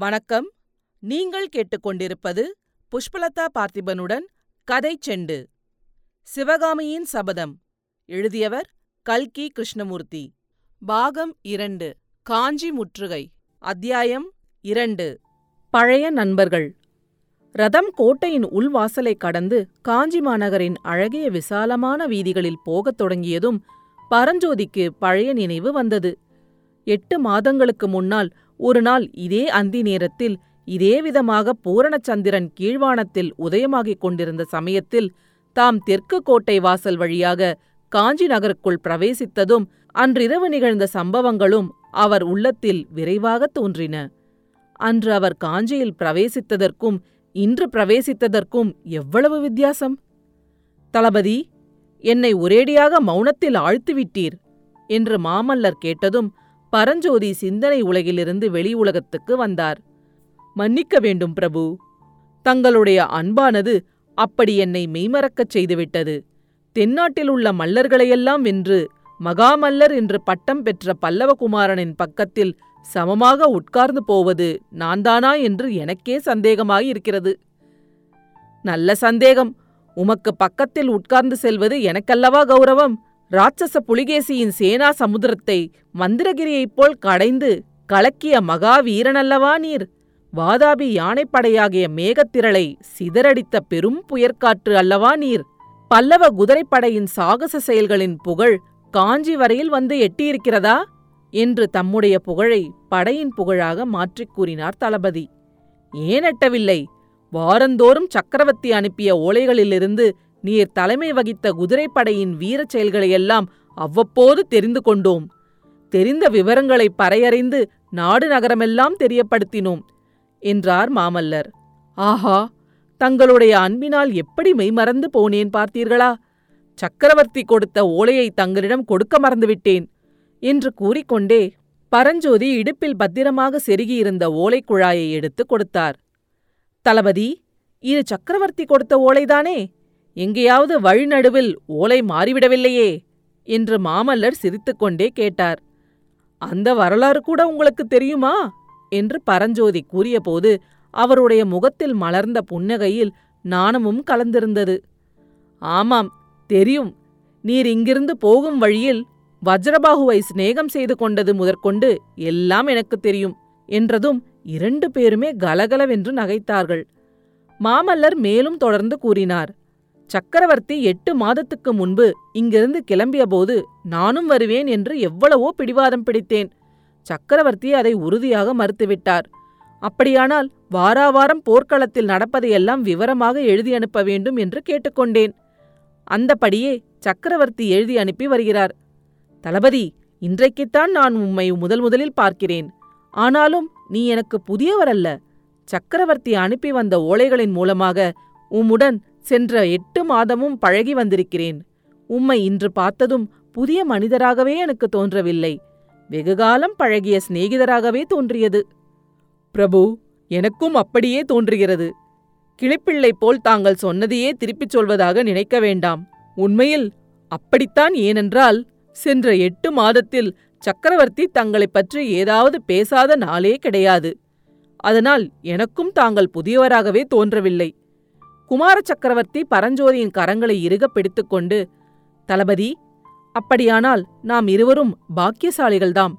வணக்கம். நீங்கள் கேட்டுக்கொண்டிருப்பது புஷ்பலதா பார்த்திபனுடன் கதை செண்டு. சிவகாமியின் சபதம். எழுதியவர் கல்கி கிருஷ்ணமூர்த்தி. பாகம் இரண்டு காஞ்சி முற்றுகை. அத்தியாயம் இரண்டு. பழைய நண்பர்கள். ரதம் கோட்டையின் உள்வாசலைக் கடந்து காஞ்சி மாநகரின் அழகிய விசாலமான வீதிகளில் போகத் தொடங்கியதும் பரஞ்சோதிக்கு பழைய நினைவு வந்தது. எட்டு மாதங்களுக்கு முன்னால் ஒருநாள் இதே அந்தி நேரத்தில் இதே விதமாக பூரணச்சந்திரன் கீழ்வானத்தில் உதயமாகிக் கொண்டிருந்த சமயத்தில் தாம் தெற்கு கோட்டை வாசல் வழியாக காஞ்சி நகருக்குள் பிரவேசித்ததும் அன்றிரவு நிகழ்ந்த சம்பவங்களும் அவர் உள்ளத்தில் விரைவாகத் தோன்றின. அன்று அவர் காஞ்சியில் பிரவேசித்ததற்கும் இன்று பிரவேசித்ததற்கும் எவ்வளவு வித்தியாசம்? தளபதி என்னை ஒரேடியாக மௌனத்தில் ஆழ்த்திவிட்டீர் என்று மாமல்லர் கேட்டதும் பரஞ்சோதி சிந்தனை உலகிலிருந்து வெளி உலகத்துக்கு வந்தார். மன்னிக்க வேண்டும் பிரபு. தங்களுடைய அன்பானது அப்படி என்னை மெய்மறக்கச் செய்துவிட்டது. தென்னாட்டில் உள்ள மல்லர்களையெல்லாம் வென்று மகாமல்லர் என்று பட்டம் பெற்ற பல்லவகுமாரனின் பக்கத்தில் சமமாக உட்கார்ந்து போவது நான்தானா என்று எனக்கே சந்தேகமாயிருக்கிறது. நல்ல சந்தேகம். உமக்கு பக்கத்தில் உட்கார்ந்து செல்வது எனக்கல்லவா கௌரவம்? ராட்சச புலிகேசியின் சேனா சமுத்திரத்தை மந்திரகிரியைப் போல் கடைந்து கலக்கிய மகாவீரனல்லவா நீர்? வாதாபி யானைப்படையாகிய மேகத்திரளை சிதறடித்த பெரும் புயற்காற்று அல்லவா நீர்? பல்லவ குதிரைப்படையின் சாகச செயல்களின் புகழ் காஞ்சி வரையில் வந்து எட்டியிருக்கிறதா? என்று தம்முடைய புகழை படையின் புகழாக மாற்றிக் கூறினார் தளபதி. ஏன் எட்டவில்லை? வாரந்தோறும் சக்கரவர்த்தி அனுப்பிய ஓலைகளிலிருந்து நீர் தலைமை வகித்த குதிரைப்படையின் வீரச் செயல்களையெல்லாம் அவ்வப்போது தெரிந்து கொண்டோம். தெரிந்த விவரங்களை பறையறைந்து நாடு நகரமெல்லாம் தெரியப்படுத்தினோம் என்றார் மாமல்லர். ஆஹா! தங்களுடைய அன்பினால் எப்படி மெய்மறந்து போனேன் பார்த்தீர்களா? சக்கரவர்த்தி கொடுத்த ஓலையை தங்களிடம் கொடுக்க மறந்துவிட்டேன் என்று கூறிக்கொண்டே பரஞ்சோதி இடுப்பில் பத்திரமாக செருகியிருந்த ஓலைக் குழாயை எடுத்துக் கொடுத்தார். தளபதி இது சக்கரவர்த்தி கொடுத்த ஓலைதானே? எங்கேயாவது வழிநடுவில் ஓலை மாறிவிடவில்லையே என்று மாமல்லர் சிரித்துக்கொண்டே கேட்டார். அந்த வரலாறு கூட உங்களுக்கு தெரியுமா? என்று பரஞ்சோதி கூறியபோது அவருடைய முகத்தில் மலர்ந்த புன்னகையில் நாணமும் கலந்திருந்தது. ஆமாம் தெரியும். நீர் இங்கிருந்து போகும் வழியில் வஜ்ரபாகுவை சிநேகம் செய்து கொண்டது முதற்கொண்டு எல்லாம் எனக்கு தெரியும் என்றதும் இரண்டு பேருமே கலகலவென்று நகைத்தார்கள். மாமல்லர் மேலும் தொடர்ந்து கூறினார். சக்கரவர்த்தி எட்டு மாதத்துக்கு முன்பு இங்கிருந்து கிளம்பியபோது நானும் வருவேன் என்று எவ்வளவோ பிடிவாதம் பிடித்தேன். சக்கரவர்த்தி அதை உறுதியாக மறுத்துவிட்டார். அப்படியானால் வாராவாரம் போர்க்களத்தில் நடப்பதையெல்லாம் விவரமாக எழுதி அனுப்ப வேண்டும் என்று கேட்டுக்கொண்டேன். அந்தபடியே சக்கரவர்த்தி எழுதி அனுப்பி வருகிறார். தளபதி இன்றைக்குத்தான் நான் உம்மை முதல் முதலில் பார்க்கிறேன். ஆனாலும் நீ எனக்கு புதியவரல்ல. சக்கரவர்த்தி அனுப்பி வந்த ஓலைகளின் மூலமாக உம்முடன் சென்ற எட்டு மாதமும் பழகி வந்திருக்கிறேன். உம்மை இன்று பார்த்ததும் புதிய மனிதராகவே எனக்கு தோன்றவில்லை. வெகுகாலம் பழகிய சிநேகிதராகவே தோன்றியது. பிரபு எனக்கும் அப்படியே தோன்றுகிறது. கிளிப்பிள்ளை போல் தாங்கள் சொன்னதையே திருப்பிச் சொல்வதாக நினைக்க வேண்டாம். உண்மையில் அப்படித்தான் ஏனென்றால் சென்ற எட்டு மாதத்தில் சக்கரவர்த்தி தங்களைப் பற்றி ஏதாவது பேசாத நாளே கிடையாது. அதனால் எனக்கும் தாங்கள் புதியவராகவே தோன்றவில்லை. குமார சக்கரவர்த்தி பரஞ்சோதியின் கரங்களை இறுகப் பிடித்துக்கொண்டு தளபதி அப்படியானால் நாம் இருவரும் பாக்கியசாலிகள்தாம்.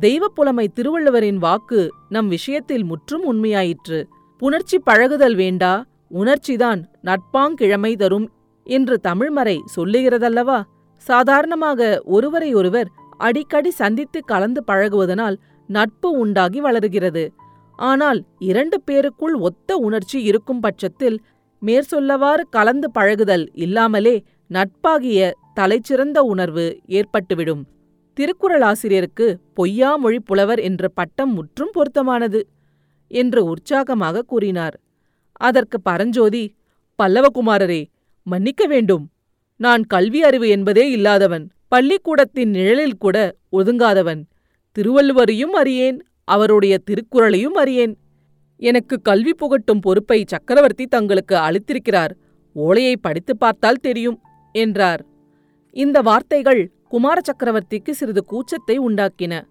தெய்வப்புலமை திருவள்ளுவரின் வாக்கு நம் விஷயத்தில் முற்றும் உண்மையாயிற்று. புணர்ச்சி பழகுதல் வேண்டா உணர்ச்சிதான் நட்பாங்கிழமை தரும் என்று தமிழ்மறை சொல்லுகிறதல்லவா? சாதாரணமாக ஒருவரை ஒருவர் அடிக்கடி சந்தித்து கலந்து பழகுவதனால் நட்பு உண்டாகி வளருகிறது. ஆனால் இரண்டு பேருக்குள் ஒத்த உணர்ச்சி இருக்கும் பட்சத்தில் மேற்சொல்லவாறு கலந்து பழகுதல் இல்லாமலே நட்பாகிய தலைச்சிறந்த உணர்வு ஏற்பட்டுவிடும். திருக்குறளாசிரியருக்கு பொய்யாமொழி புலவர் என்ற பட்டம் முற்றும் பொருத்தமானது என்று உற்சாகமாக கூறினார். அதற்கு பரஞ்சோதி பல்லவகுமாரரே மன்னிக்க வேண்டும். நான் கல்வி அறிவு என்பதே இல்லாதவன். பள்ளிக்கூடத்தின் நிழலில் கூட ஒதுங்காதவன். திருவள்ளுவரையும் அறியேன் அவருடைய திருக்குறளையும் அறியேன். எனக்கு கல்வி புகட்டும் பொறுப்பை சக்கரவர்த்தி தங்களுக்கு அளித்திருக்கிறார். ஓலையை படித்துப் பார்த்தால் தெரியும் என்றார். இந்த வார்த்தைகள் குமார சக்கரவர்த்திக்கு சிறிது கூச்சத்தை உண்டாக்கின.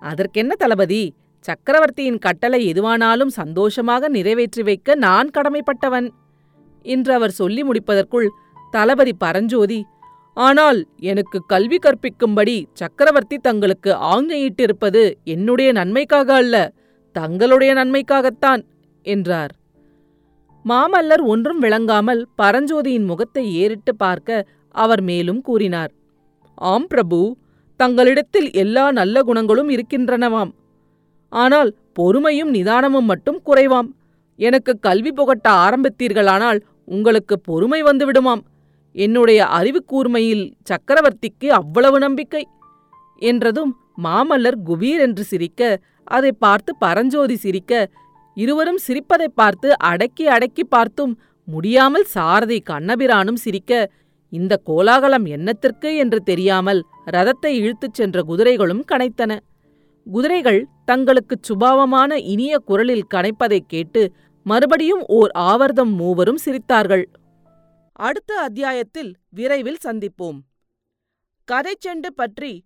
அதற்கென்ன தளபதி? சக்கரவர்த்தியின் கட்டளை எதுவானாலும் சந்தோஷமாக நிறைவேற்றி வைக்க நான் கடமைப்பட்டவன் என்று அவர் சொல்லி முடிப்பதற்குள் தளபதி பரஞ்சோதி ஆனால் எனக்கு கல்வி கற்பிக்கும்படி சக்கரவர்த்தி தங்களுக்கு ஆஞ்ஞையிட்டிருப்பது என்னுடைய நன்மைக்காக அல்ல. தங்களுடைய நன்மைக்காகத்தான் என்றார். மாமல்லர் ஒன்றும் விளங்காமல் பரஞ்சோதியின் முகத்தை ஏறிட்டு பார்க்க அவர் மேலும் கூறினார். ஆம் பிரபு தங்களிடத்தில் எல்லா நல்ல குணங்களும் இருக்கின்றனவாம். ஆனால் பொறுமையும் நிதானமும் மட்டும் குறைவாம். எனக்கு கல்வி புகட்ட ஆரம்பித்தீர்களானால் உங்களுக்கு பொறுமை வந்துவிடுமாம். என்னுடைய அறிவு கூர்மையில் சக்கரவர்த்திக்கு அவ்வளவு நம்பிக்கை? என்றதும் மாமல்லர் குபீர் என்று சிரிக்க அதை பார்த்து பரஞ்சோதி சிரிக்க இருவரும் சிரிப்பதைப் பார்த்து அடக்கி அடக்கி பார்த்தும் முடியாமல் சாரதி கண்ணபிரானும் சிரிக்க இந்த கோலாகலம் என்னத்திற்கு என்று தெரியாமல் ரதத்தை இழுத்துச் சென்ற குதிரைகளும் கனைத்தன. குதிரைகள் தங்களுக்குச் சுபாவமான இனிய குரலில் கனைப்பதைக் கேட்டு மறுபடியும் ஓர் ஆவர்தம் மூவரும் சிரித்தார்கள். அடுத்த அத்தியாயத்தில் விரைவில் சந்திப்போம். கதைச்செண்டு பற்றி